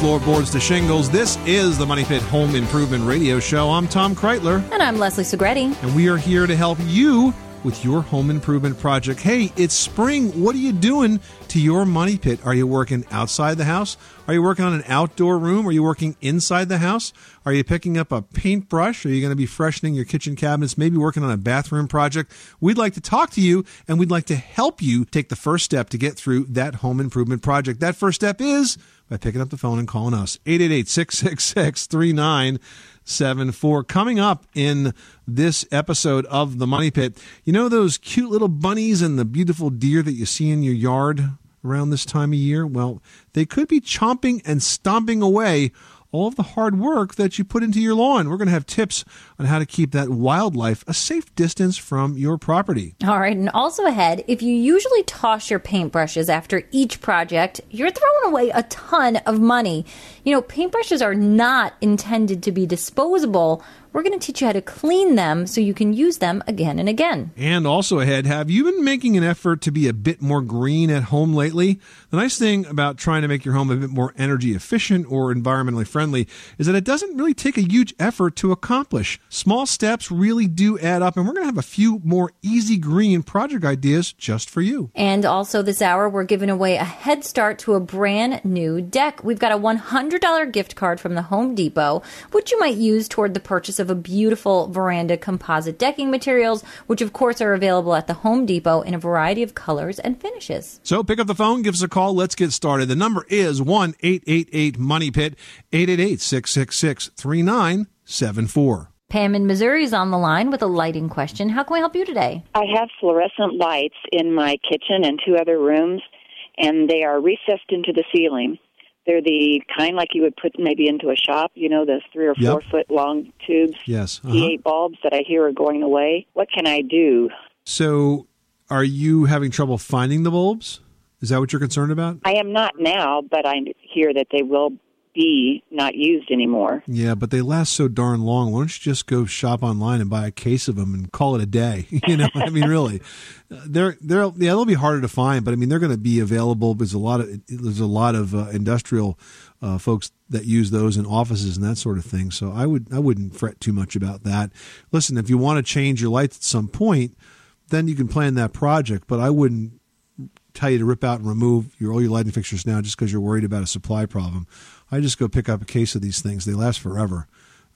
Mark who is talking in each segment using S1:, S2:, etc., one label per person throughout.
S1: Floorboards to shingles, this is the Money Pit Home Improvement Radio Show. I'm Tom Kraeutler,
S2: And I'm Leslie Segrete.
S1: and we are here to help you with your home improvement project. Hey, it's spring. What are you doing to your money pit? Are you working outside the house? Are you working on an outdoor room? Are you working inside the house? Are you picking up a paintbrush? Are you going to be freshening your kitchen cabinets? Maybe working on a bathroom project? We'd like to talk to you and we'd like to help you take the first step to get through that home improvement project. That first step is by picking up the phone and calling us. 888-666-3974 coming up in this episode of the money pit you know those cute little bunnies and the beautiful deer that you see in your yard around this time of year? Well they could be chomping and stomping away all of the hard work that you put into your lawn. We're going to have tips on how to keep that wildlife a safe distance from your property.
S2: All right, and also ahead, if you usually toss your paintbrushes after each project, you're throwing away a ton of money. You know, paintbrushes are not intended to be disposable. We're going to teach you how to clean them so you can use them again and again.
S1: And also ahead, have you been making an effort to be a bit more green at home lately? The nice thing about trying to make your home a bit more energy efficient or environmentally friendly is that it doesn't really take a huge effort to accomplish. Small steps really do add up, and we're going to have a few more easy green project ideas just for you.
S2: And also this hour, we're giving away a head start to a brand new deck. We've got a $100 gift card from the Home Depot, which you might use toward the purchase of a beautiful veranda composite decking materials, which of course are available at the Home Depot in a variety of colors and finishes.
S1: So pick up the phone, give us a call. Let's get started. The number is 1 888 Money Pit, 888 666 3974.
S2: Pam in Missouri is on the line with a lighting question. How can we help you today?
S3: I have fluorescent lights in my kitchen and two other rooms, and they are recessed into the ceiling. They're the kind like you would put maybe into a shop, you know, those three or four
S1: Yep.
S3: foot long tubes,
S1: Yes. uh-huh.
S3: T8 bulbs that I hear are going away. What can I do?
S1: So are you having trouble finding the bulbs? Is that what you're concerned about?
S3: I am not now, but I hear that they will be not used anymore.
S1: Yeah, but they last so darn long. Why don't you just go shop online and buy a case of them and call it a day? you know, I mean, really, Uh, they're they're yeah, they'll be harder to find, but I mean, they're going to be available. There's a lot of there's a lot of uh, industrial uh, folks that use those in offices and that sort of thing. So I would I wouldn't fret too much about that. Listen, if you want to change your lights at some point, then you can plan that project. But I wouldn't tell you to rip out and remove your all your lighting fixtures now just because you're worried about a supply problem. I just go pick up a case of these things. They last forever,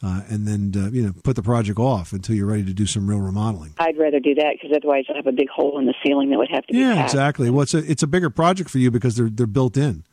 S1: uh, and then uh, you know put the project off until you're ready to do some real remodeling.
S3: I'd rather do that because otherwise I have a big hole in the ceiling that would have to
S1: Yeah, exactly. Well, it's a it's a bigger project for you because they're they're built in.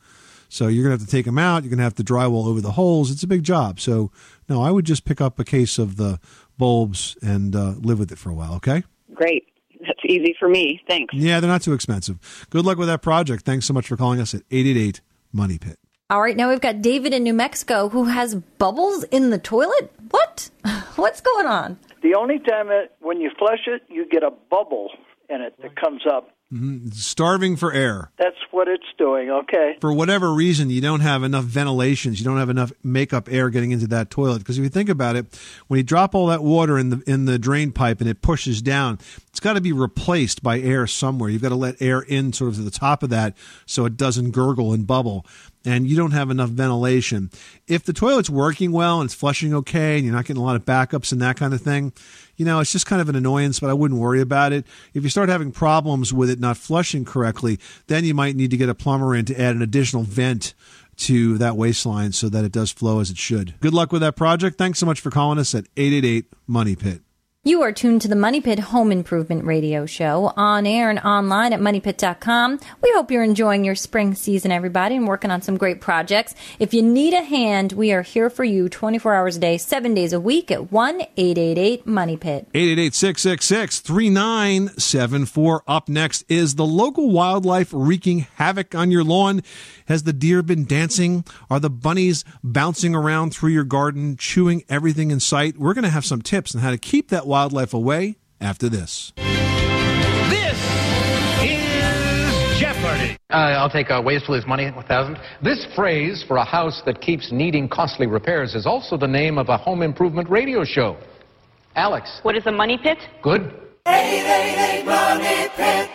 S1: So you're gonna have to take them out. You're gonna have to drywall over the holes. It's a big job. So no, I would just pick up a case of the bulbs and uh, live with it for a while. Okay.
S3: Great. That's easy for me. Thanks.
S1: Yeah, they're not too expensive. Good luck with that project. Thanks so much for calling us at 888 Money Pit.
S2: All right, now we've got David in New Mexico who has bubbles in the toilet. What? What's going on?
S4: The only time it, when you flush it, you get a bubble in it that comes up. Mm-hmm.
S1: Starving for air.
S4: That's what it's doing, okay?
S1: For whatever reason, you don't have enough ventilations. You don't have enough makeup air getting into that toilet. Because if you think about it, when you drop all that water in the in the drain pipe and it pushes down, it's got to be replaced by air somewhere. You've got to let air in sort of to the top of that so it doesn't gurgle and bubble. And you don't have enough ventilation. If the toilet's working well and it's flushing okay and you're not getting a lot of backups and that kind of thing, you know, it's just kind of an annoyance, but I wouldn't worry about it. If you start having problems with it not flushing correctly, then you might need to get a plumber in to add an additional vent to that waste line so that it does flow as it should. Good luck with that project. Thanks so much for calling us at 888 Money Pit.
S2: You are tuned to the Money Pit Home Improvement Radio Show on air and online at moneypit.com. We hope you're enjoying your spring season, everybody, and working on some great projects. If you need a hand, we are here for you 24 hours a day, seven days a week at 1 888 Money Pit.
S1: 888-666-3974. Up next is the local wildlife wreaking havoc on your lawn. Has the deer been dancing? Are the bunnies bouncing around through your garden, chewing everything in sight? We're going to have some tips on how to keep that wildlife away after this.
S5: This is Jeopardy!
S6: Uh, I'll take uh, ways to lose money, 1000
S5: This phrase for a house that keeps needing costly repairs is also the name of a home improvement radio show. Alex,
S7: What is a money pit?
S5: good?
S8: The Money Pit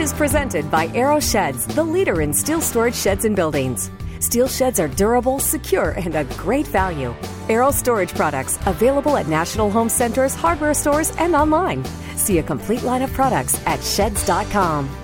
S8: is presented by Arrow Sheds, the leader in steel storage sheds and buildings. Steel sheds are durable, secure, and a great value. Arrow Storage products available at National Home Centers, hardware stores, and online. See a complete line of products at sheds.com.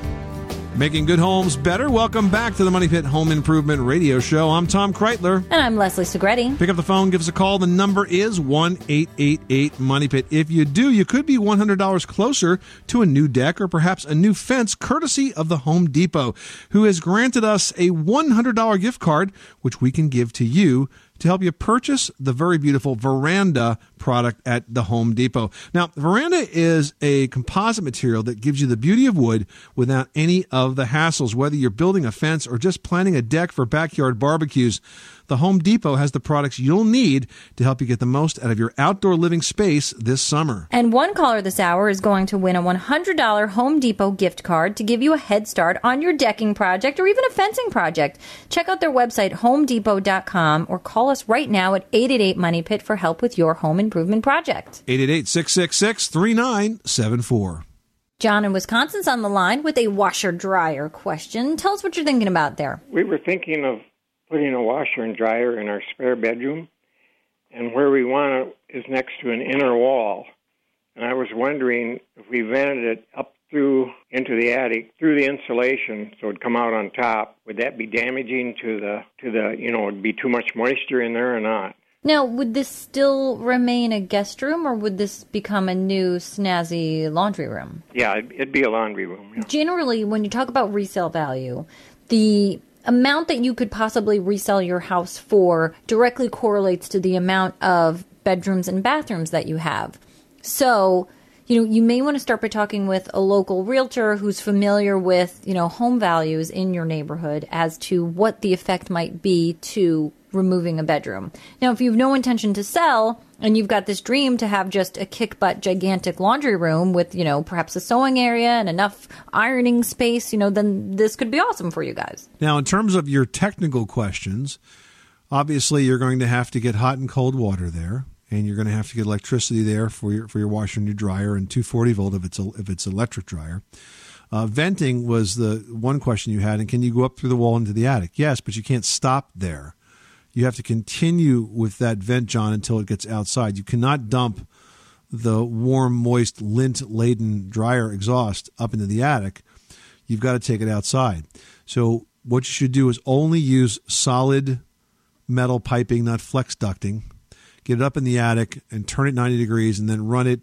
S1: Making good homes better. Welcome back to the Money Pit Home Improvement Radio Show. I'm Tom Kraeutler.
S2: And I'm Leslie Segrete.
S1: Pick up the phone, give us a call. The number is 1 888 Money Pit. If you do, you could be $100 closer to a new deck or perhaps a new fence, courtesy of the Home Depot, who has granted us a $100 gift card, which we can give to you to help you purchase the very beautiful Veranda product at the Home Depot. Now, Veranda is a composite material that gives you the beauty of wood without any of the hassles, whether you're building a fence or just planting a deck for backyard barbecues. The Home Depot has the products you'll need to help you get the most out of your outdoor living space this summer.
S2: And one caller this hour is going to win a $100 Home Depot gift card to give you a head start on your decking project or even a fencing project. Check out their website, homedepot.com, or call us right now at 888 Money Pit for help with your home improvement project.
S1: 888 666 3974.
S2: John in Wisconsin's on the line with a washer dryer question. Tell us what you're thinking about there.
S9: We were thinking of putting a washer and dryer in our spare bedroom, and where we want it is next to an inner wall. And I was wondering if we vented it up through into the attic through the insulation so it'd come out on top, would that be damaging to the to the you know, it'd be too much moisture in there or not?
S2: Now, would this still remain a guest room or would this become a new snazzy laundry room?
S9: Yeah, it'd, it'd be a laundry room. Yeah.
S2: Generally, when you talk about resale value, the amount that you could possibly resell your house for directly correlates to the amount of bedrooms and bathrooms that you have. So, you know, you may want to start by talking with a local realtor who's familiar with, you know, home values in your neighborhood as to what the effect might be to removing a bedroom. Now, if you have no intention to sell and you've got this dream to have just a kick butt gigantic laundry room with, you know, perhaps a sewing area and enough ironing space, you know, then this could be awesome for you guys.
S1: Now, in terms of your technical questions, obviously you're going to have to get hot and cold water there, and you're going to have to get electricity there for your for your washer and your dryer, and 240 volt if it's a, if it's electric dryer. Uh, venting was the one question you had, and can you go up through the wall into the attic? Yes, but you can't stop there. You have to continue with that vent, John, until it gets outside. You cannot dump the warm, moist, lint laden dryer exhaust up into the attic. You've got to take it outside. So, what you should do is only use solid metal piping, not flex ducting. Get it up in the attic and turn it 90 degrees and then run it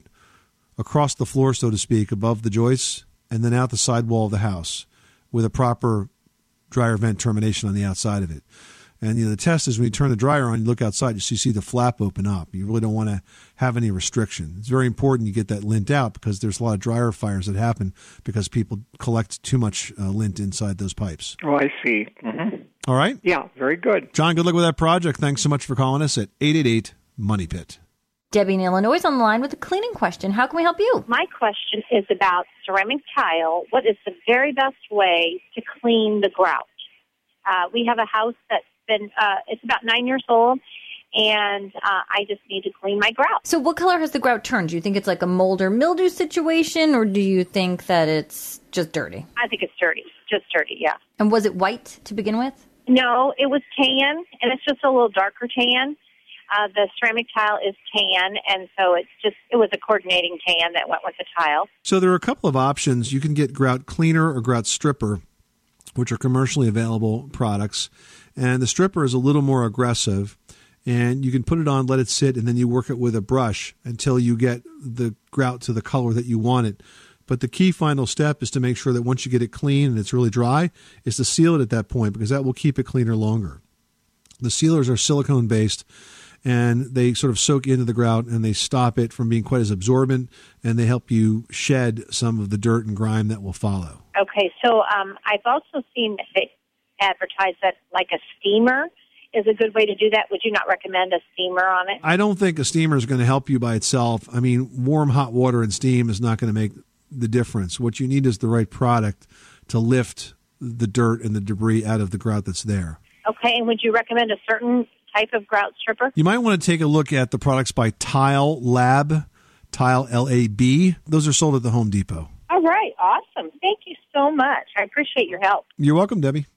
S1: across the floor, so to speak, above the joists and then out the side wall of the house with a proper dryer vent termination on the outside of it. And you know the test is when you turn the dryer on, you look outside, you see, see the flap open up. You really don't want to have any restriction. It's very important you get that lint out because there's a lot of dryer fires that happen because people collect too much uh, lint inside those pipes.
S9: Oh, I see. hmm
S1: All right,
S9: Yeah, very good.
S1: John. Good luck with that project. Thanks so much for calling us at eight eight eight Money Pit.
S2: Debbie in Illinois is on the line with a cleaning question. How can we help you?
S7: My question is about ceramic tile. What is the very best way to clean the grout? Uh, we have a house that's been, uh, it's about nine years old, and uh, I just need to clean my grout.
S2: So, what color has the grout turned? Do you think it's like a mold or mildew situation, or do you think that it's just dirty?
S7: I think it's dirty, just dirty, yeah.
S2: And was it white to begin with?
S7: No, it was tan, and it's just a little darker tan. Uh, the ceramic tile is tan, and so it's just it was a coordinating tan that went with the tile.
S1: So there are a couple of options. You can get grout cleaner or grout stripper, which are commercially available products. And the stripper is a little more aggressive. And you can put it on, let it sit, and then you work it with a brush until you get the grout to the color that you want it. But the key final step is to make sure that once you get it clean and it's really dry, is to seal it at that point because that will keep it cleaner longer. The sealers are silicone based and they sort of soak into the grout and they stop it from being quite as absorbent and they help you shed some of the dirt and grime that will follow.
S7: Okay, so um, I've also seen it advertised that like a steamer is a good way to do that. Would you not recommend a steamer on it?
S1: I don't think a steamer is going to help you by itself. I mean, warm hot water and steam is not going to make the difference. What you need is the right product to lift the dirt and the debris out of the grout that's there.
S7: Okay, and would you recommend a certain type of grout stripper?
S1: You might want to take a look at the products by Tile Lab, Tile L A B. Those are sold at the Home Depot.
S7: All right, awesome. Thank you so much. I appreciate your help.
S1: You're welcome, Debbie.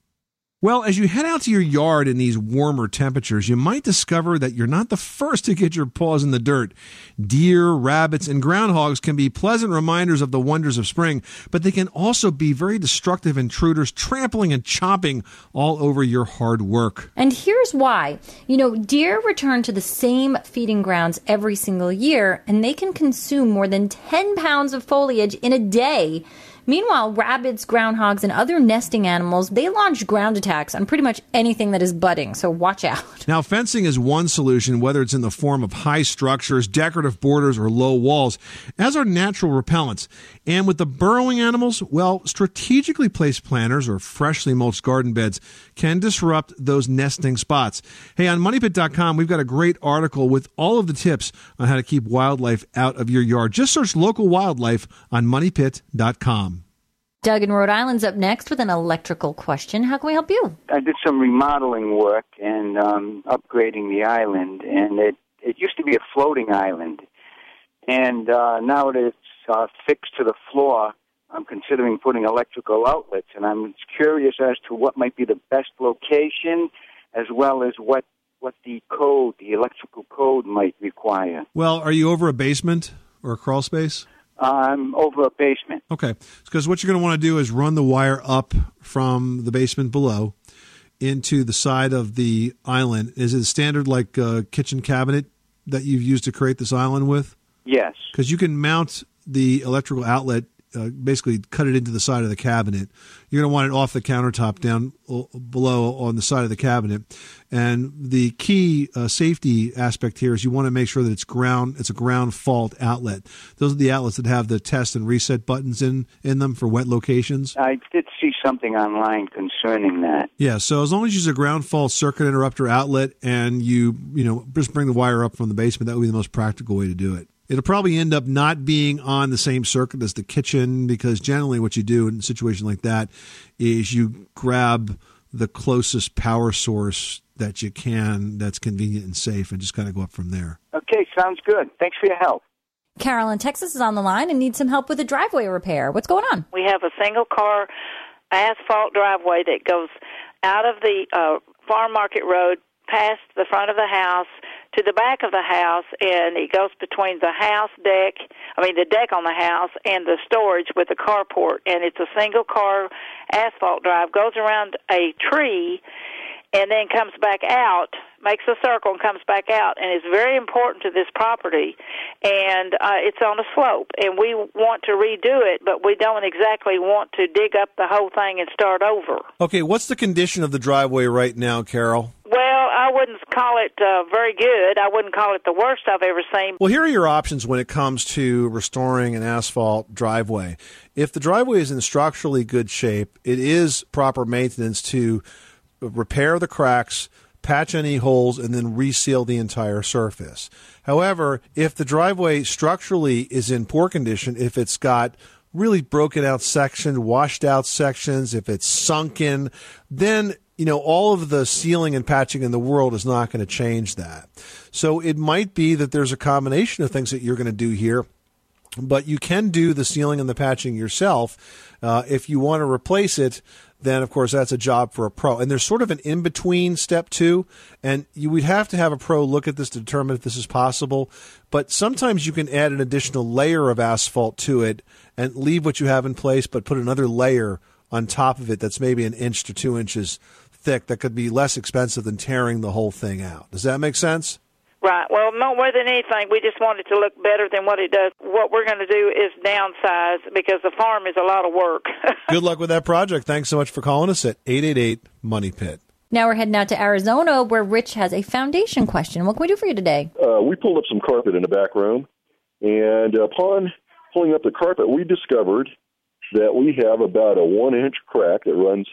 S1: Well, as you head out to your yard in these warmer temperatures, you might discover that you're not the first to get your paws in the dirt. Deer, rabbits, and groundhogs can be pleasant reminders of the wonders of spring, but they can also be very destructive intruders, trampling and chomping all over your hard work.
S2: And here's why. You know, deer return to the same feeding grounds every single year, and they can consume more than 10 pounds of foliage in a day. Meanwhile, rabbits, groundhogs, and other nesting animals, they launch ground attacks on pretty much anything that is budding, so watch out.
S1: Now, fencing is one solution, whether it's in the form of high structures, decorative borders, or low walls, as are natural repellents. And with the burrowing animals, well, strategically placed planters or freshly mulched garden beds can disrupt those nesting spots. Hey, on MoneyPit.com, we've got a great article with all of the tips on how to keep wildlife out of your yard. Just search local wildlife on MoneyPit.com.
S2: Doug in Rhode Island's up next with an electrical question. How can we help you?
S10: I did some remodeling work and um, upgrading the island, and it it used to be a floating island, and uh, now that it's uh, fixed to the floor, I'm considering putting electrical outlets, and I'm curious as to what might be the best location, as well as what what the code, the electrical code, might require.
S1: Well, are you over a basement or a crawl space?
S10: I'm over a basement.
S1: Okay. Because what you're going to want to do is run the wire up from the basement below into the side of the island. Is it a standard like uh, kitchen cabinet that you've used to create this island with?
S10: Yes.
S1: Because you can mount the electrical outlet, uh, basically cut it into the side of the cabinet. You're going to want it off the countertop down below on the side of the cabinet. And the key uh, safety aspect here is you want to make sure that it's ground, it's a ground fault outlet. Those are the outlets that have the test and reset buttons in, in them for wet locations.
S10: I did see something online concerning that.
S1: Yeah, so as long as you use a ground fault circuit interrupter outlet and you, you know, just bring the wire up from the basement, that would be the most practical way to do it. It'll probably end up not being on the same circuit as the kitchen because generally what you do in a situation like that is you grab the closest power source that you can that's convenient and safe and just kind of go up from there.
S10: Okay, sounds good. Thanks for your help.
S2: Carolyn, Texas is on the line and needs some help with a driveway repair. What's going on?
S11: We have a single car asphalt driveway that goes out of the uh, farm market road past the front of the house to the back of the house and it goes between the house deck I mean the deck on the house and the storage with the carport and it's a single car asphalt drive goes around a tree and then comes back out, makes a circle and comes back out, and is very important to this property. And uh, it's on a slope, and we want to redo it, but we don't exactly want to dig up the whole thing and start over.
S1: Okay, what's the condition of the driveway right now, Carol?
S11: Well, I wouldn't call it uh, very good. I wouldn't call it the worst I've ever seen.
S1: Well, here are your options when it comes to restoring an asphalt driveway. If the driveway is in structurally good shape, it is proper maintenance to repair the cracks, patch any holes, and then reseal the entire surface. However, if the driveway structurally is in poor condition, if it's got really broken out sections, washed out sections, if it's sunken, then you know all of the sealing and patching in the world is not going to change that. So it might be that there's a combination of things that you're going to do here but you can do the sealing and the patching yourself. Uh, if you want to replace it, then of course that's a job for a pro. And there's sort of an in between step two, and you would have to have a pro look at this to determine if this is possible. But sometimes you can add an additional layer of asphalt to it and leave what you have in place, but put another layer on top of it that's maybe an inch to two inches thick that could be less expensive than tearing the whole thing out. Does that make sense?
S11: Right. Well, no more than anything, we just want it to look better than what it does. What we're going to do is downsize because the farm is a lot of work.
S1: Good luck with that project. Thanks so much for calling us at 888 Money Pit.
S2: Now we're heading out to Arizona where Rich has a foundation question. What can we do for you today?
S12: uh, we pulled up some carpet in the back room, and upon pulling up the carpet, we discovered that we have about a one inch crack that runs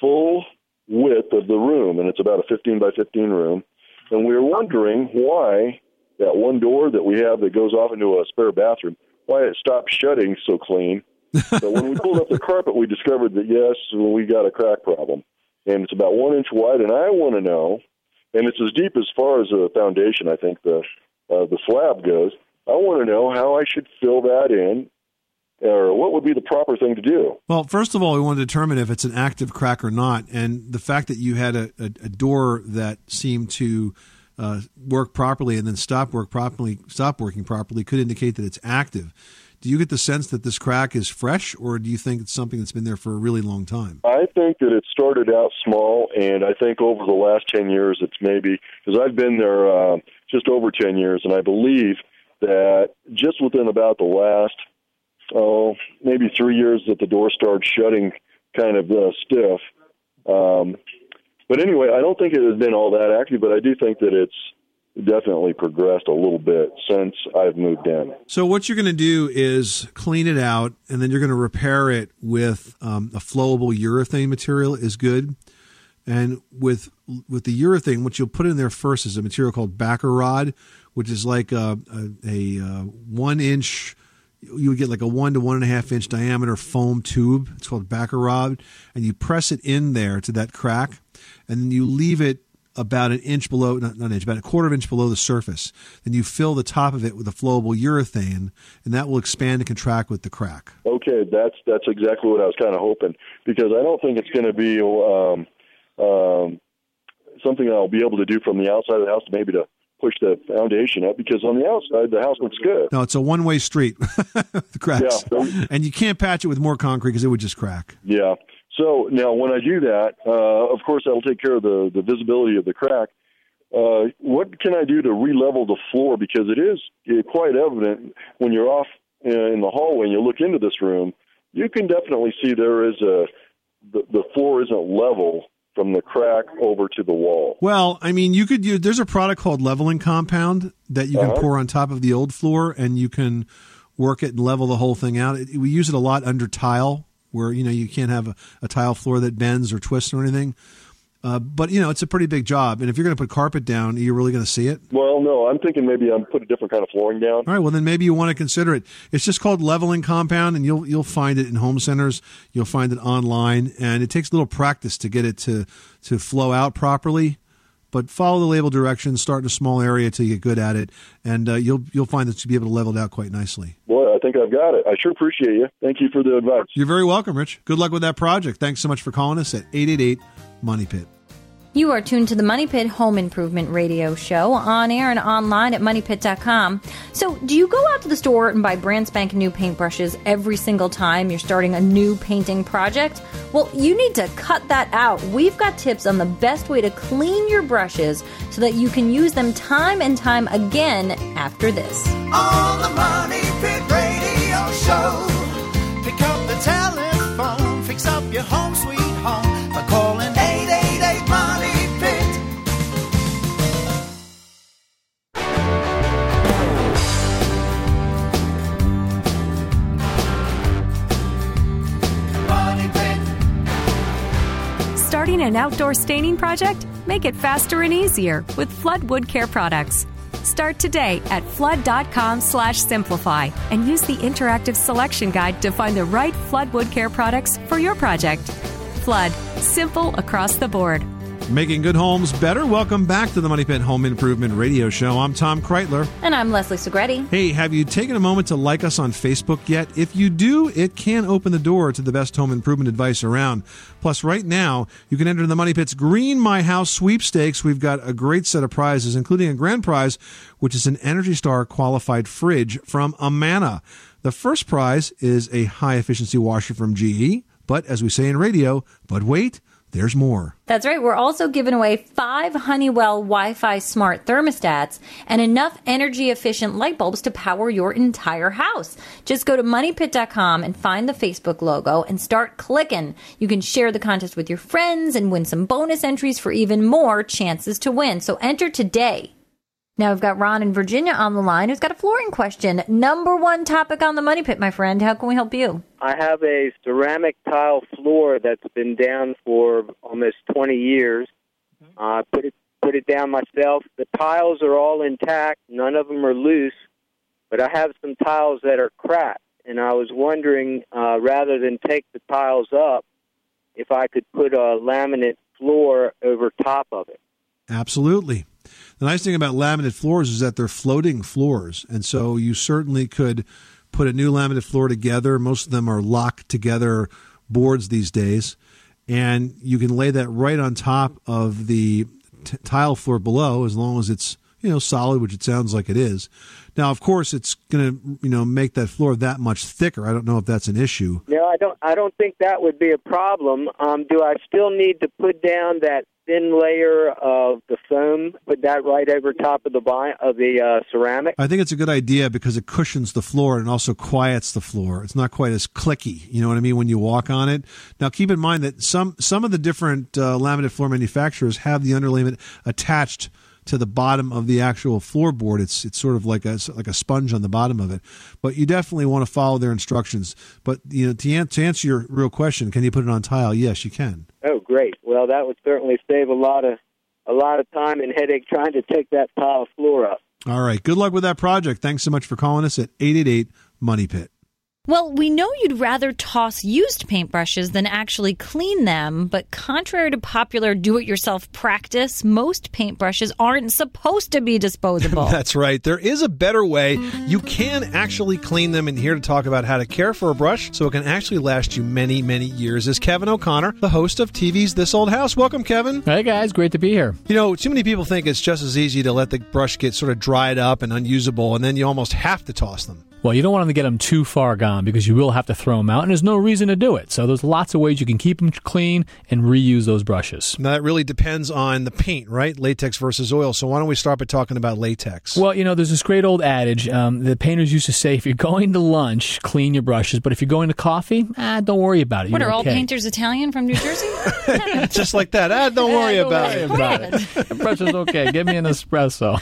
S12: full width of the room, and it's about a 15 by 15 room. And we were wondering why that one door that we have that goes off into a spare bathroom, why it stopped shutting so clean. but when we pulled up the carpet, we discovered that yes, we got a crack problem, and it's about one inch wide. And I want to know, and it's as deep as far as the foundation. I think the uh, the slab goes. I want to know how I should fill that in, or what would be the proper thing to do.
S1: Well, first of all, we want to determine if it's an active crack or not. And the fact that you had a, a, a door that seemed to uh, work properly and then stop work properly, stop working properly, could indicate that it's active. Do you get the sense that this crack is fresh, or do you think it's something that's been there for a really long time?
S12: I think that it started out small, and I think over the last 10 years, it's maybe because I've been there uh, just over 10 years, and I believe that just within about the last, oh, maybe three years, that the door started shutting kind of uh, stiff. Um, but anyway, I don't think it has been all that active, but I do think that it's definitely progressed a little bit since I've moved in.
S1: So what you're going to do is clean it out, and then you're going to repair it with um, a flowable urethane material is good. And with with the urethane, what you'll put in there first is a material called backer rod, which is like a, a, a uh, one inch. You would get like a one to one and a half inch diameter foam tube. It's called backer rod, and you press it in there to that crack, and then you leave it about an inch below, not, not an inch, about a quarter of an inch below the surface. Then you fill the top of it with a flowable urethane, and that will expand and contract with the crack.
S12: Okay, that's that's exactly what I was kind of hoping because I don't think it's going to be um, um, something I'll be able to do from the outside of the house, maybe to push the foundation up because on the outside the house looks good.
S1: No, it's a one way street. the cracks,
S12: Yeah.
S1: and you can't patch it with more concrete because it would just crack.
S12: Yeah. So now when I do that, uh, of course that'll take care of the, the visibility of the crack. Uh, what can I do to re-level the floor? Because it is quite evident when you're off uh, in the hallway and you look into this room, you can definitely see there is a the, the floor isn't level from the crack over to the wall.
S1: Well, I mean, you could use. There's a product called leveling compound that you can
S12: Uh-huh.
S1: pour on top of the old floor, and you can work it and level the whole thing out. It, we use it a lot under tile, where you know you can't have a, a tile floor that bends or twists or anything. Uh, but you know, it's a pretty big job, and if you're going to put carpet down, are you really going to see it?
S12: Well, no, I'm thinking maybe I'm put a different kind of flooring down.
S1: All right, well then maybe you want to consider it. It's just called leveling compound, and you'll you'll find it in home centers. You'll find it online, and it takes a little practice to get it to to flow out properly. But follow the label directions. Start in a small area till you get good at it, and uh, you'll you'll find that you'll be able to level it out quite nicely.
S12: Boy, I think I've got it. I sure appreciate you. Thank you for the advice.
S1: You're very welcome, Rich. Good luck with that project. Thanks so much for calling us at eight eight eight Money Pit.
S2: You are tuned to the Money Pit Home Improvement Radio Show on air and online at moneypit.com. So, do you go out to the store and buy brand spanking new paintbrushes every single time you're starting a new painting project? Well, you need to cut that out. We've got tips on the best way to clean your brushes so that you can use them time and time again after this.
S13: On the Money Pit Radio Show.
S8: An outdoor staining project? Make it faster and easier with Flood Wood Care products. Start today at flood.com slash simplify and use the interactive selection guide to find the right Flood Wood Care products for your project. Flood, simple across the board.
S1: Making good homes better. Welcome back to the Money Pit Home Improvement Radio Show. I'm Tom Kraeutler.
S2: And I'm Leslie Segrete.
S1: Hey, have you taken a moment to like us on Facebook yet? If you do, it can open the door to the best home improvement advice around. Plus, right now, you can enter the Money Pit's Green My House sweepstakes. We've got a great set of prizes, including a grand prize, which is an Energy Star qualified fridge from Amana. The first prize is a high efficiency washer from GE. But as we say in radio, but wait, there's more.
S2: That's right. We're also giving away five Honeywell Wi Fi smart thermostats and enough energy efficient light bulbs to power your entire house. Just go to moneypit.com and find the Facebook logo and start clicking. You can share the contest with your friends and win some bonus entries for even more chances to win. So enter today. Now we've got Ron in Virginia on the line who's got a flooring question. Number one topic on the Money Pit, my friend. How can we help you?
S14: I have a ceramic tile floor that's been down for almost 20 years. I uh, put it put it down myself. The tiles are all intact. None of them are loose, but I have some tiles that are cracked, and I was wondering, uh, rather than take the tiles up, if I could put a laminate floor over top of it.
S1: Absolutely. The nice thing about laminate floors is that they're floating floors, and so you certainly could put a new laminate floor together. Most of them are locked together boards these days, and you can lay that right on top of the t- tile floor below, as long as it's you know solid, which it sounds like it is. Now, of course, it's going to you know make that floor that much thicker. I don't know if that's an issue.
S14: No, I don't. I don't think that would be a problem. Um, do I still need to put down that thin layer of the foam? Put that right over top of the bi- of the uh, ceramic.
S1: I think it's a good idea because it cushions the floor and also quiets the floor. It's not quite as clicky. You know what I mean when you walk on it. Now, keep in mind that some some of the different uh, laminate floor manufacturers have the underlayment attached to the bottom of the actual floorboard. It's it's sort of like a like a sponge on the bottom of it. But you definitely want to follow their instructions. But you know, to, an- to answer your real question, can you put it on tile? Yes, you can.
S14: Oh, great. Well, that would certainly save a lot of a lot of time and headache trying to take that tile floor up.
S1: All right. Good luck with that project. Thanks so much for calling us at eight eight eight Money Pit.
S15: Well, we know you'd rather toss used paintbrushes than actually clean them, but contrary to popular do it yourself practice, most paintbrushes aren't supposed to be disposable.
S1: That's right. There is a better way. You can actually clean them, and here to talk about how to care for a brush so it can actually last you many, many years is Kevin O'Connor, the host of TV's This Old House. Welcome, Kevin.
S16: Hey, guys. Great to be here.
S1: You know, too many people think it's just as easy to let the brush get sort of dried up and unusable, and then you almost have to toss them.
S16: Well, you don't want them to get them too far gone because you will have to throw them out, and there's no reason to do it. So there's lots of ways you can keep them clean and reuse those brushes.
S1: Now, that really depends on the paint, right? Latex versus oil. So why don't we start by talking about latex?
S16: Well, you know, there's this great old adage. Um, the painters used to say, if you're going to lunch, clean your brushes, but if you're going to coffee, ah, don't worry about it.
S15: what
S16: You're
S15: are all painters Italian from New Jersey?
S1: Just like that. Ah, don't worry
S15: don't
S1: about
S15: worry
S1: it.
S16: about it. The brush okay. Give me an espresso.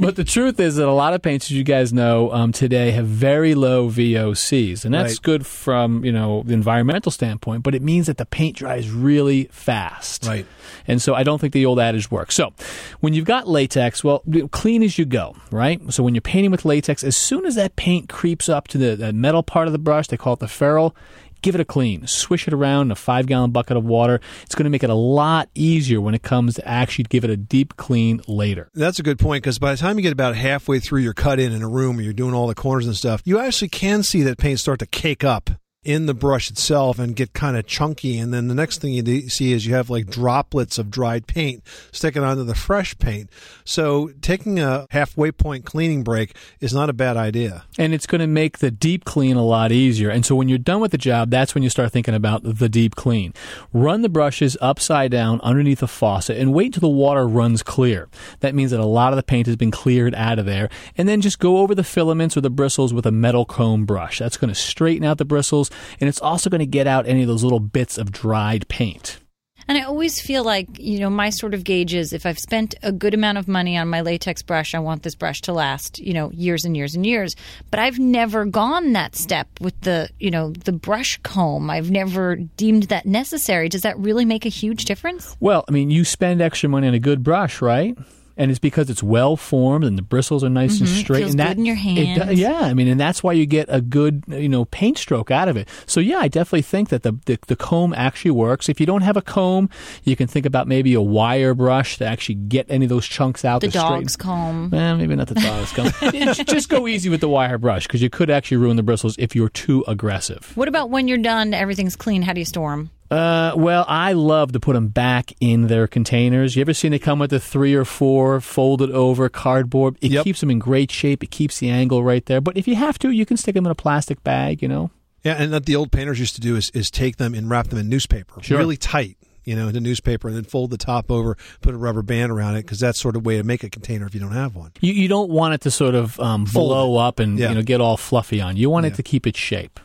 S16: but the truth is that a lot of paints, as you guys know, um, today have very low VOCs, and that's
S1: Right.
S16: good from you know the environmental standpoint. But it means that the paint dries really fast.
S1: Right.
S16: And so I don't think the old adage works. So when you've got latex, well, clean as you go, right? So when you're painting with latex, as soon as that paint creeps up to the, the metal part of the brush, they call it the ferrule. Give it a clean. Swish it around in a five gallon bucket of water. It's going to make it a lot easier when it comes to actually give it a deep clean later.
S1: That's a good point because by the time you get about halfway through your cut in in a room where you're doing all the corners and stuff, you actually can see that paint start to cake up in the brush itself and get kind of chunky. And then the next thing you see is you have like droplets of dried paint sticking onto the fresh paint. So taking a halfway point cleaning break is not a bad idea.
S16: and it's going to make the deep clean a lot easier. And so when you're done with the job, that's when you start thinking about the deep clean. Run the brushes upside down underneath the faucet and wait till the water runs clear. That means that a lot of the paint has been cleared out of there. And then just go over the filaments or the bristles with a metal comb brush. That's going to straighten out the bristles and it's also going to get out any of those little bits of dried paint.
S15: And I always feel like, you know, my sort of gauge is if I've spent a good amount of money on my latex brush, I want this brush to last, you know, years and years and years. But I've never gone that step with the, you know, the brush comb. I've never deemed that necessary. Does that really make a huge difference?
S16: Well, I mean, you spend extra money on a good brush, right? And it's because it's well formed and the bristles are nice and
S15: Mhm.
S16: straight.
S15: Feels
S16: and that
S15: good in your
S16: it yeah, I mean, and that's why you get a good you know paint stroke out of it. So yeah, I definitely think that the, the the comb actually works. If you don't have a comb, you can think about maybe a wire brush to actually get any of those chunks out.
S15: The
S16: to straighten-
S15: dog's comb.
S16: Eh, maybe not the dog's comb. Just go easy with the wire brush because you could actually ruin the bristles if you're too aggressive.
S15: What about when you're done, everything's clean? How do you store them?
S16: Uh, well, I love to put them back in their containers. You ever seen they come with the three or four folded over cardboard? It keeps them in great shape. It keeps the angle right there. But if you have to, you can stick them in a plastic bag. You know.
S1: Yeah, and what the old painters used to do is, is take them and wrap them in newspaper,
S16: Sure.
S1: really tight, you know, into newspaper, and then fold the top over, put a rubber band around it, because that's sort of way to make a container if you don't have one.
S16: You you don't want it to sort of um, blow up and
S1: Yeah.
S16: you know get all fluffy on. You want it to keep its shape.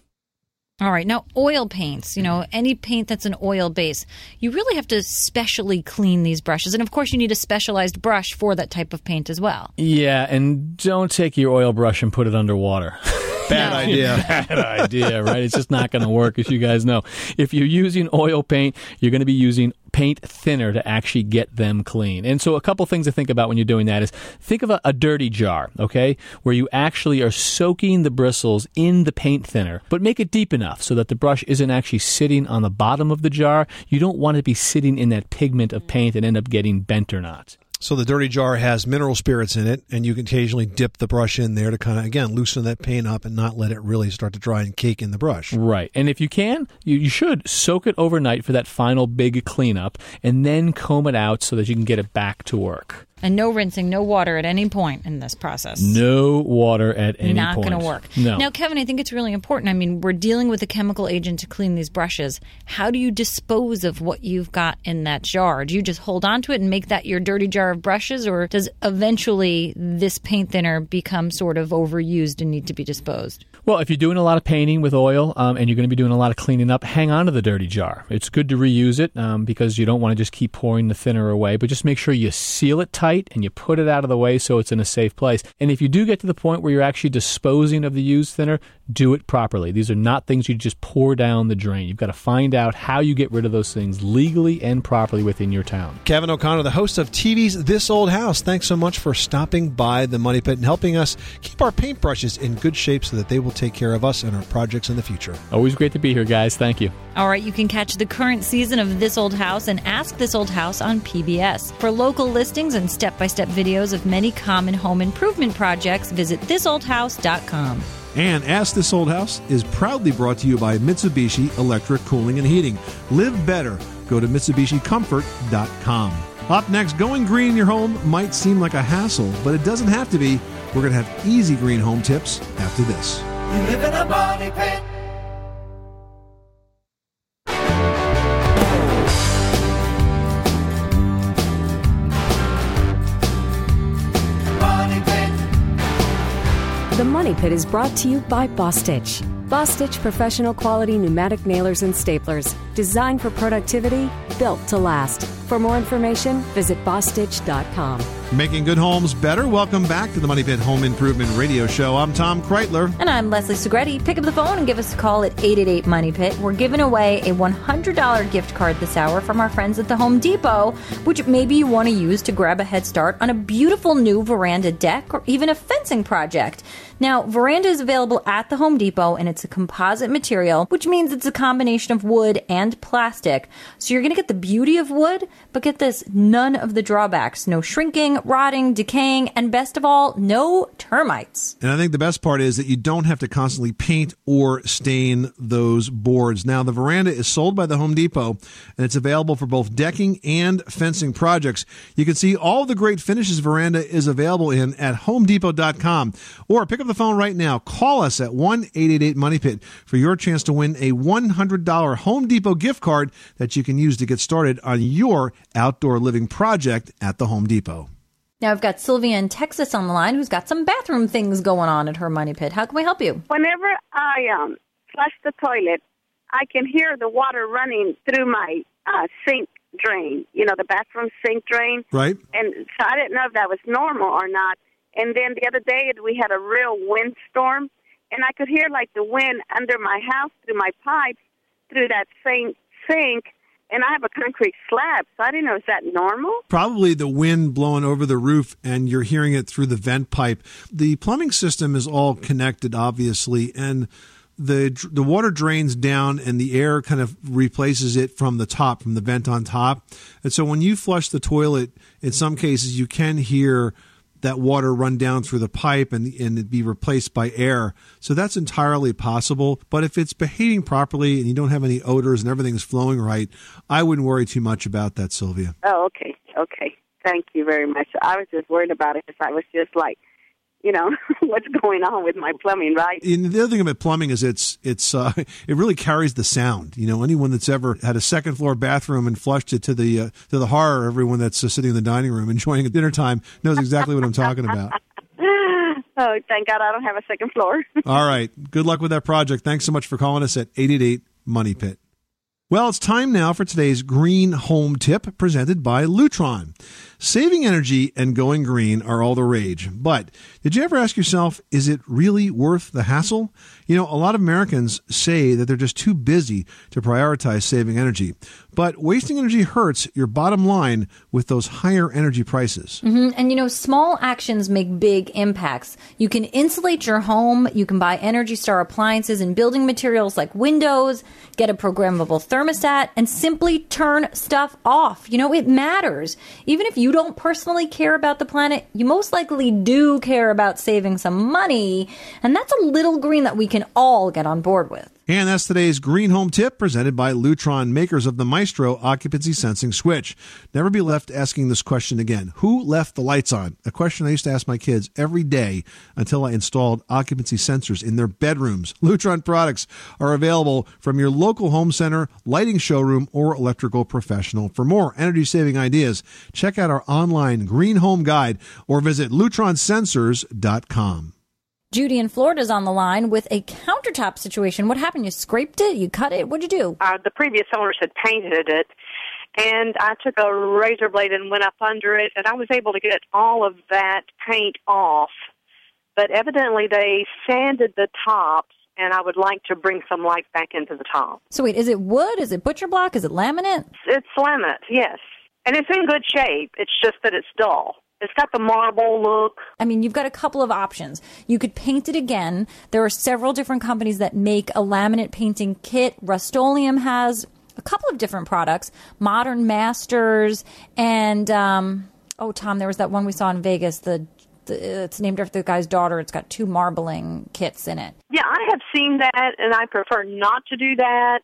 S15: All right. Now, oil paints, you know, any paint that's an oil base, you really have to specially clean these brushes. And of course, you need a specialized brush for that type of paint as well.
S16: Yeah, and don't take your oil brush and put it underwater.
S1: Bad idea.
S16: Bad idea, right? It's just not going to work, as you guys know. If you're using oil paint, you're going to be using paint thinner to actually get them clean. And so, a couple things to think about when you're doing that is think of a, a dirty jar, okay, where you actually are soaking the bristles in the paint thinner, but make it deep enough so that the brush isn't actually sitting on the bottom of the jar. You don't want it to be sitting in that pigment of paint and end up getting bent or not.
S1: So the dirty jar has mineral spirits in it, and you can occasionally dip the brush in there to kind of, again, loosen that paint up and not let it really start to dry and cake in the brush.
S16: Right. And if you can, you, you should soak it overnight for that final big cleanup and then comb it out so that you can get it back to work.
S15: And no rinsing, no water at any point in this process.
S16: No water at any
S15: Not
S16: point.
S15: going to work.
S16: No.
S15: Now, Kevin, I think it's really important. I mean, we're dealing with a chemical agent to clean these brushes. How do you dispose of what you've got in that jar? Do you just hold on to it and make that your dirty jar of brushes, or does eventually this paint thinner become sort of overused and need to be disposed?
S16: Well, if you're doing a lot of painting with oil um, and you're going to be doing a lot of cleaning up, hang on to the dirty jar. It's good to reuse it um, because you don't want to just keep pouring the thinner away, but just make sure you seal it tight and you put it out of the way so it's in a safe place. And if you do get to the point where you're actually disposing of the used thinner, do it properly. These are not things you just pour down the drain. You've got to find out how you get rid of those things legally and properly within your town.
S1: Kevin O'Connor, the host of TV's This Old House, thanks so much for stopping by the Money Pit and helping us keep our paintbrushes in good shape so that they will take care of us and our projects in the future.
S16: Always great to be here, guys. Thank you.
S15: All right, you can catch the current season of This Old House and Ask This Old House on PBS. For local listings and step by step videos of many common home improvement projects, visit thisoldhouse.com.
S1: And Ask This Old House is proudly brought to you by Mitsubishi Electric Cooling and Heating. Live better. Go to MitsubishiComfort.com. Up next, going green in your home might seem like a hassle, but it doesn't have to be. We're going to have easy green home tips after this.
S13: Pit
S8: is brought to you by Bostitch. Bostitch professional quality pneumatic nailers and staplers, designed for productivity, built to last. For more information, visit bostitch.com.
S1: Making good homes better. Welcome back to the Money Pit Home Improvement Radio Show. I'm Tom Kraeutler.
S2: And I'm Leslie Segrete. Pick up the phone and give us a call at 888 Money Pit. We're giving away a $100 gift card this hour from our friends at the Home Depot, which maybe you want to use to grab a head start on a beautiful new veranda deck or even a fencing project. Now, veranda is available at the Home Depot and it's a composite material, which means it's a combination of wood and plastic. So you're going to get the beauty of wood, but get this none of the drawbacks no shrinking, rotting, decaying, and best of all, no termites.
S1: And I think the best part is that you don't have to constantly paint or stain those boards. Now, the veranda is sold by the Home Depot and it's available for both decking and fencing projects. You can see all the great finishes veranda is available in at homedepot.com or pick up the phone right now. Call us at 1 888 Money Pit for your chance to win a $100 Home Depot gift card that you can use to get started on your outdoor living project at the Home Depot.
S2: Now I've got Sylvia in Texas on the line who's got some bathroom things going on at her money pit. How can we help you?
S17: Whenever I um, flush the toilet, I can hear the water running through my uh, sink drain. You know, the bathroom sink drain.
S1: Right.
S17: And so I didn't know if that was normal or not. And then the other day we had a real windstorm, and I could hear like the wind under my house through my pipes through that same sink. And I have a concrete slab, so I didn't know is that normal?
S1: Probably the wind blowing over the roof and you're hearing it through the vent pipe. The plumbing system is all connected, obviously, and the the water drains down and the air kind of replaces it from the top, from the vent on top. And so when you flush the toilet, in some cases you can hear that water run down through the pipe and and be replaced by air. So that's entirely possible. But if it's behaving properly and you don't have any odors and everything's flowing right, I wouldn't worry too much about that, Sylvia.
S17: Oh, okay, okay. Thank you very much. I was just worried about it because I was just like, you know, what's going on with my plumbing, right?
S1: And the other thing about plumbing is it's it's uh, it really carries the sound. You know, anyone that's ever had a second floor bathroom and flushed it to the uh, to the horror, everyone that's uh, sitting in the dining room enjoying a dinner time knows exactly what I'm talking about.
S17: oh, thank God I don't have a second floor.
S1: All right, good luck with that project. Thanks so much for calling us at eight eight eight Money Pit. Well, it's time now for today's green home tip presented by Lutron. Saving energy and going green are all the rage. But did you ever ask yourself, is it really worth the hassle? You know, a lot of Americans say that they're just too busy to prioritize saving energy. But wasting energy hurts your bottom line with those higher energy prices.
S2: hmm And you know, small actions make big impacts. You can insulate your home. You can buy Energy Star appliances and building materials like windows, get a programmable thermostat, and simply turn stuff off. You know, it matters. Even if you don't personally care about the planet, you most likely do care about saving some money. And that's a little green that we can all get on board with.
S1: And that's today's Green Home Tip presented by Lutron, makers of the Maestro occupancy sensing switch. Never be left asking this question again. Who left the lights on? A question I used to ask my kids every day until I installed occupancy sensors in their bedrooms. Lutron products are available from your local home center, lighting showroom, or electrical professional. For more energy saving ideas, check out our online Green Home Guide or visit lutronsensors.com.
S2: Judy in Florida's on the line with a countertop situation. What happened? You scraped it? You cut it? What'd you do?
S18: uh, the previous owners had painted it, and I took a razor blade and went up under it, and I was able to get all of that paint off. But evidently, they sanded the tops, and I would like to bring some life back into the top.
S2: So wait, is it wood? Is it butcher block? Is it laminate?
S18: It's laminate, yes, and it's in good shape. It's just that it's dull. It's got the marble look.
S2: I mean, you've got a couple of options. You could paint it again. There are several different companies that make a laminate painting kit. Rust-Oleum has a couple of different products. Modern Masters and um, oh, Tom, there was that one we saw in Vegas. The, the it's named after the guy's daughter. It's got two marbling kits in it.
S18: Yeah, I have seen that, and I prefer not to do that.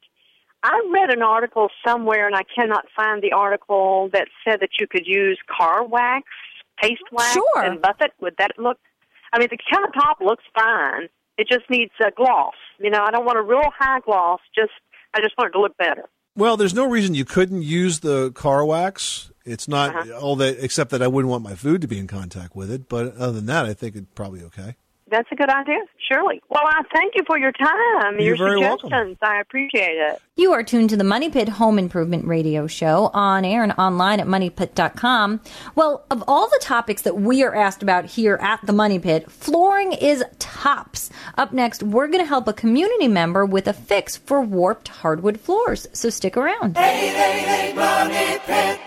S18: I read an article somewhere, and I cannot find the article that said that you could use car wax, paste wax,
S2: Sure.
S18: and buff it. Would that look? I mean, the countertop looks fine. It just needs a gloss. You know, I don't want a real high gloss. Just, I just want it to look better.
S1: Well, there's no reason you couldn't use the car wax. It's not
S18: Uh-huh.
S1: all that, except that I wouldn't want my food to be in contact with it. But other than that, I think it's probably okay.
S18: That's a good idea. Surely. Well, I thank you for your time,
S1: You're
S18: your
S1: very welcome.
S18: suggestions. I appreciate it.
S2: You are tuned to the Money Pit Home Improvement Radio Show on air and online at moneypit.com. Well, of all the topics that we are asked about here at the Money Pit, flooring is tops. Up next, we're going to help a community member with a fix for warped hardwood floors. So stick around.
S13: 888 Money Pit.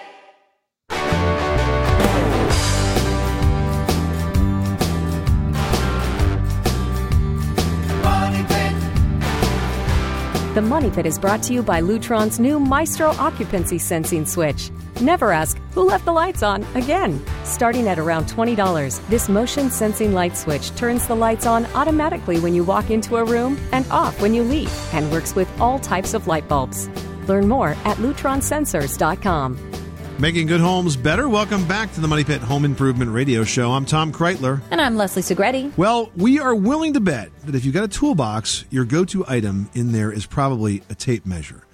S8: The Money Pit is brought to you by Lutron's new Maestro occupancy sensing switch. Never ask, who left the lights on again? Starting at around $20, this motion sensing light switch turns the lights on automatically when you walk into a room and off when you leave and works with all types of light bulbs. Learn more at lutronsensors.com.
S1: Making good homes better. Welcome back to the Money Pit Home Improvement Radio Show. I'm Tom Kraeutler.
S2: And I'm Leslie Segrete.
S1: Well, we are willing to bet that if you've got a toolbox, your go to item in there is probably a tape measure.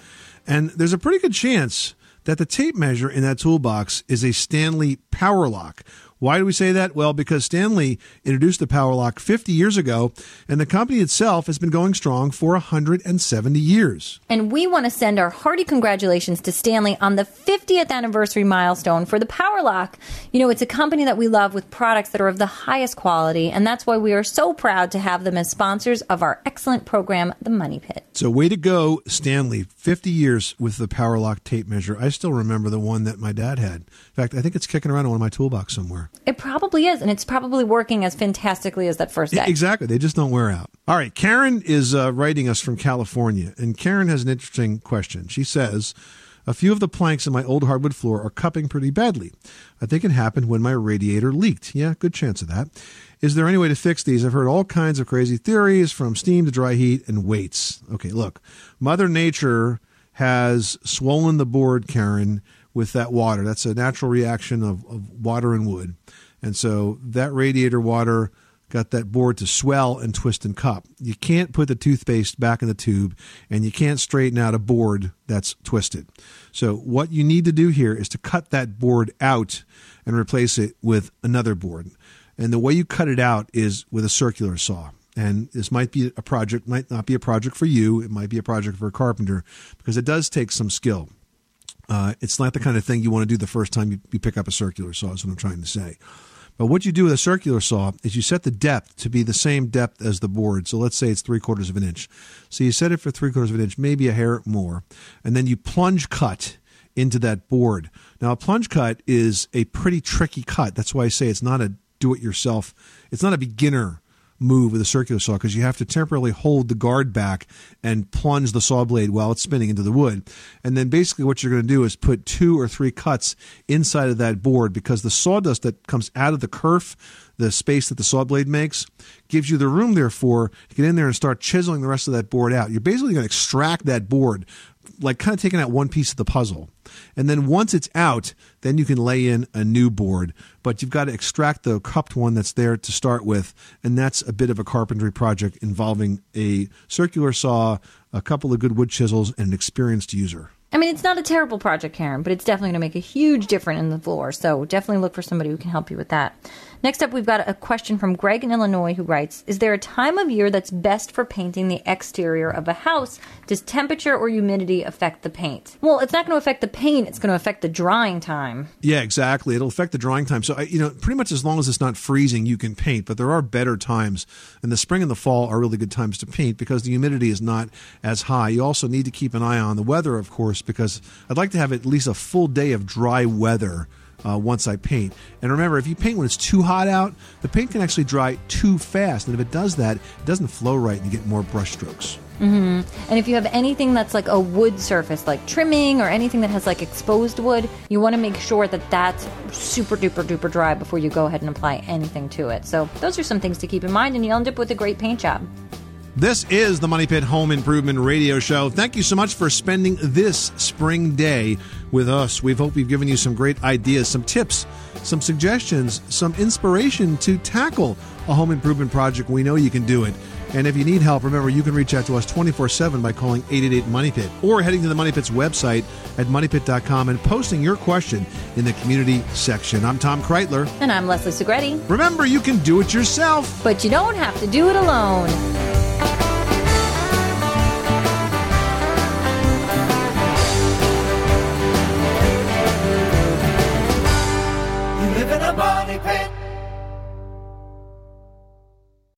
S1: And there's a pretty good chance that the tape measure in that toolbox is a Stanley Power Lock. Why do we say that? Well, because Stanley introduced the Power Lock 50 years ago, and the company itself has been going strong for 170 years.
S2: And we want to send our hearty congratulations to Stanley on the 50th anniversary milestone for the Power Lock. You know, it's a company that we love with products that are of the highest quality, and that's why we are so proud to have them as sponsors of our excellent program, The Money Pit.
S1: So, way to go, Stanley. 50 years with the power lock tape measure. I still remember the one that my dad had. In fact, I think it's kicking around in one of my toolbox somewhere.
S2: It probably is, and it's probably working as fantastically as that first day.
S1: Exactly. They just don't wear out. All right. Karen is uh, writing us from California, and Karen has an interesting question. She says, a few of the planks in my old hardwood floor are cupping pretty badly. I think it happened when my radiator leaked. Yeah, good chance of that. Is there any way to fix these? I've heard all kinds of crazy theories from steam to dry heat and weights. Okay, look, Mother Nature has swollen the board, Karen, with that water. That's a natural reaction of, of water and wood. And so that radiator water got that board to swell and twist and cup. You can't put the toothpaste back in the tube and you can't straighten out a board that's twisted. So what you need to do here is to cut that board out and replace it with another board. And the way you cut it out is with a circular saw. And this might be a project, might not be a project for you. It might be a project for a carpenter because it does take some skill. Uh, it's not the kind of thing you want to do the first time you, you pick up a circular saw, is what I'm trying to say. But what you do with a circular saw is you set the depth to be the same depth as the board. So let's say it's three quarters of an inch. So you set it for three quarters of an inch, maybe a hair more, and then you plunge cut into that board. Now, a plunge cut is a pretty tricky cut. That's why I say it's not a do it yourself, it's not a beginner move with a circular saw because you have to temporarily hold the guard back and plunge the saw blade while it's spinning into the wood. And then basically what you're going to do is put two or three cuts inside of that board because the sawdust that comes out of the kerf, the space that the saw blade makes, gives you the room therefore to get in there and start chiseling the rest of that board out. You're basically going to extract that board like kind of taking out one piece of the puzzle. And then once it's out, then you can lay in a new board. But you've got to extract the cupped one that's there to start with. And that's a bit of a carpentry project involving a circular saw, a couple of good wood chisels, and an experienced user.
S2: I mean, it's not a terrible project, Karen, but it's definitely going to make a huge difference in the floor. So definitely look for somebody who can help you with that. Next up, we've got a question from Greg in Illinois who writes Is there a time of year that's best for painting the exterior of a house? Does temperature or humidity affect the paint? Well, it's not going to affect the paint, it's going to affect the drying time.
S1: Yeah, exactly. It'll affect the drying time. So, you know, pretty much as long as it's not freezing, you can paint. But there are better times. And the spring and the fall are really good times to paint because the humidity is not as high. You also need to keep an eye on the weather, of course, because I'd like to have at least a full day of dry weather. Uh, once I paint. And remember, if you paint when it's too hot out, the paint can actually dry too fast. And if it does that, it doesn't flow right and you get more brush strokes.
S2: hmm And if you have anything that's like a wood surface, like trimming or anything that has like exposed wood, you want to make sure that that's super duper duper dry before you go ahead and apply anything to it. So those are some things to keep in mind, and you'll end up with a great paint job.
S1: This is the Money Pit Home Improvement Radio Show. Thank you so much for spending this spring day with us. We hope we've given you some great ideas, some tips, some suggestions, some inspiration to tackle a home improvement project. We know you can do it. And if you need help, remember you can reach out to us 24 7 by calling 888 Money Pit or heading to the Money Pit's website at moneypit.com and posting your question in the community section. I'm Tom Kraeutler.
S2: And I'm Leslie Segrete.
S1: Remember, you can do it yourself.
S2: But you don't have to do it alone.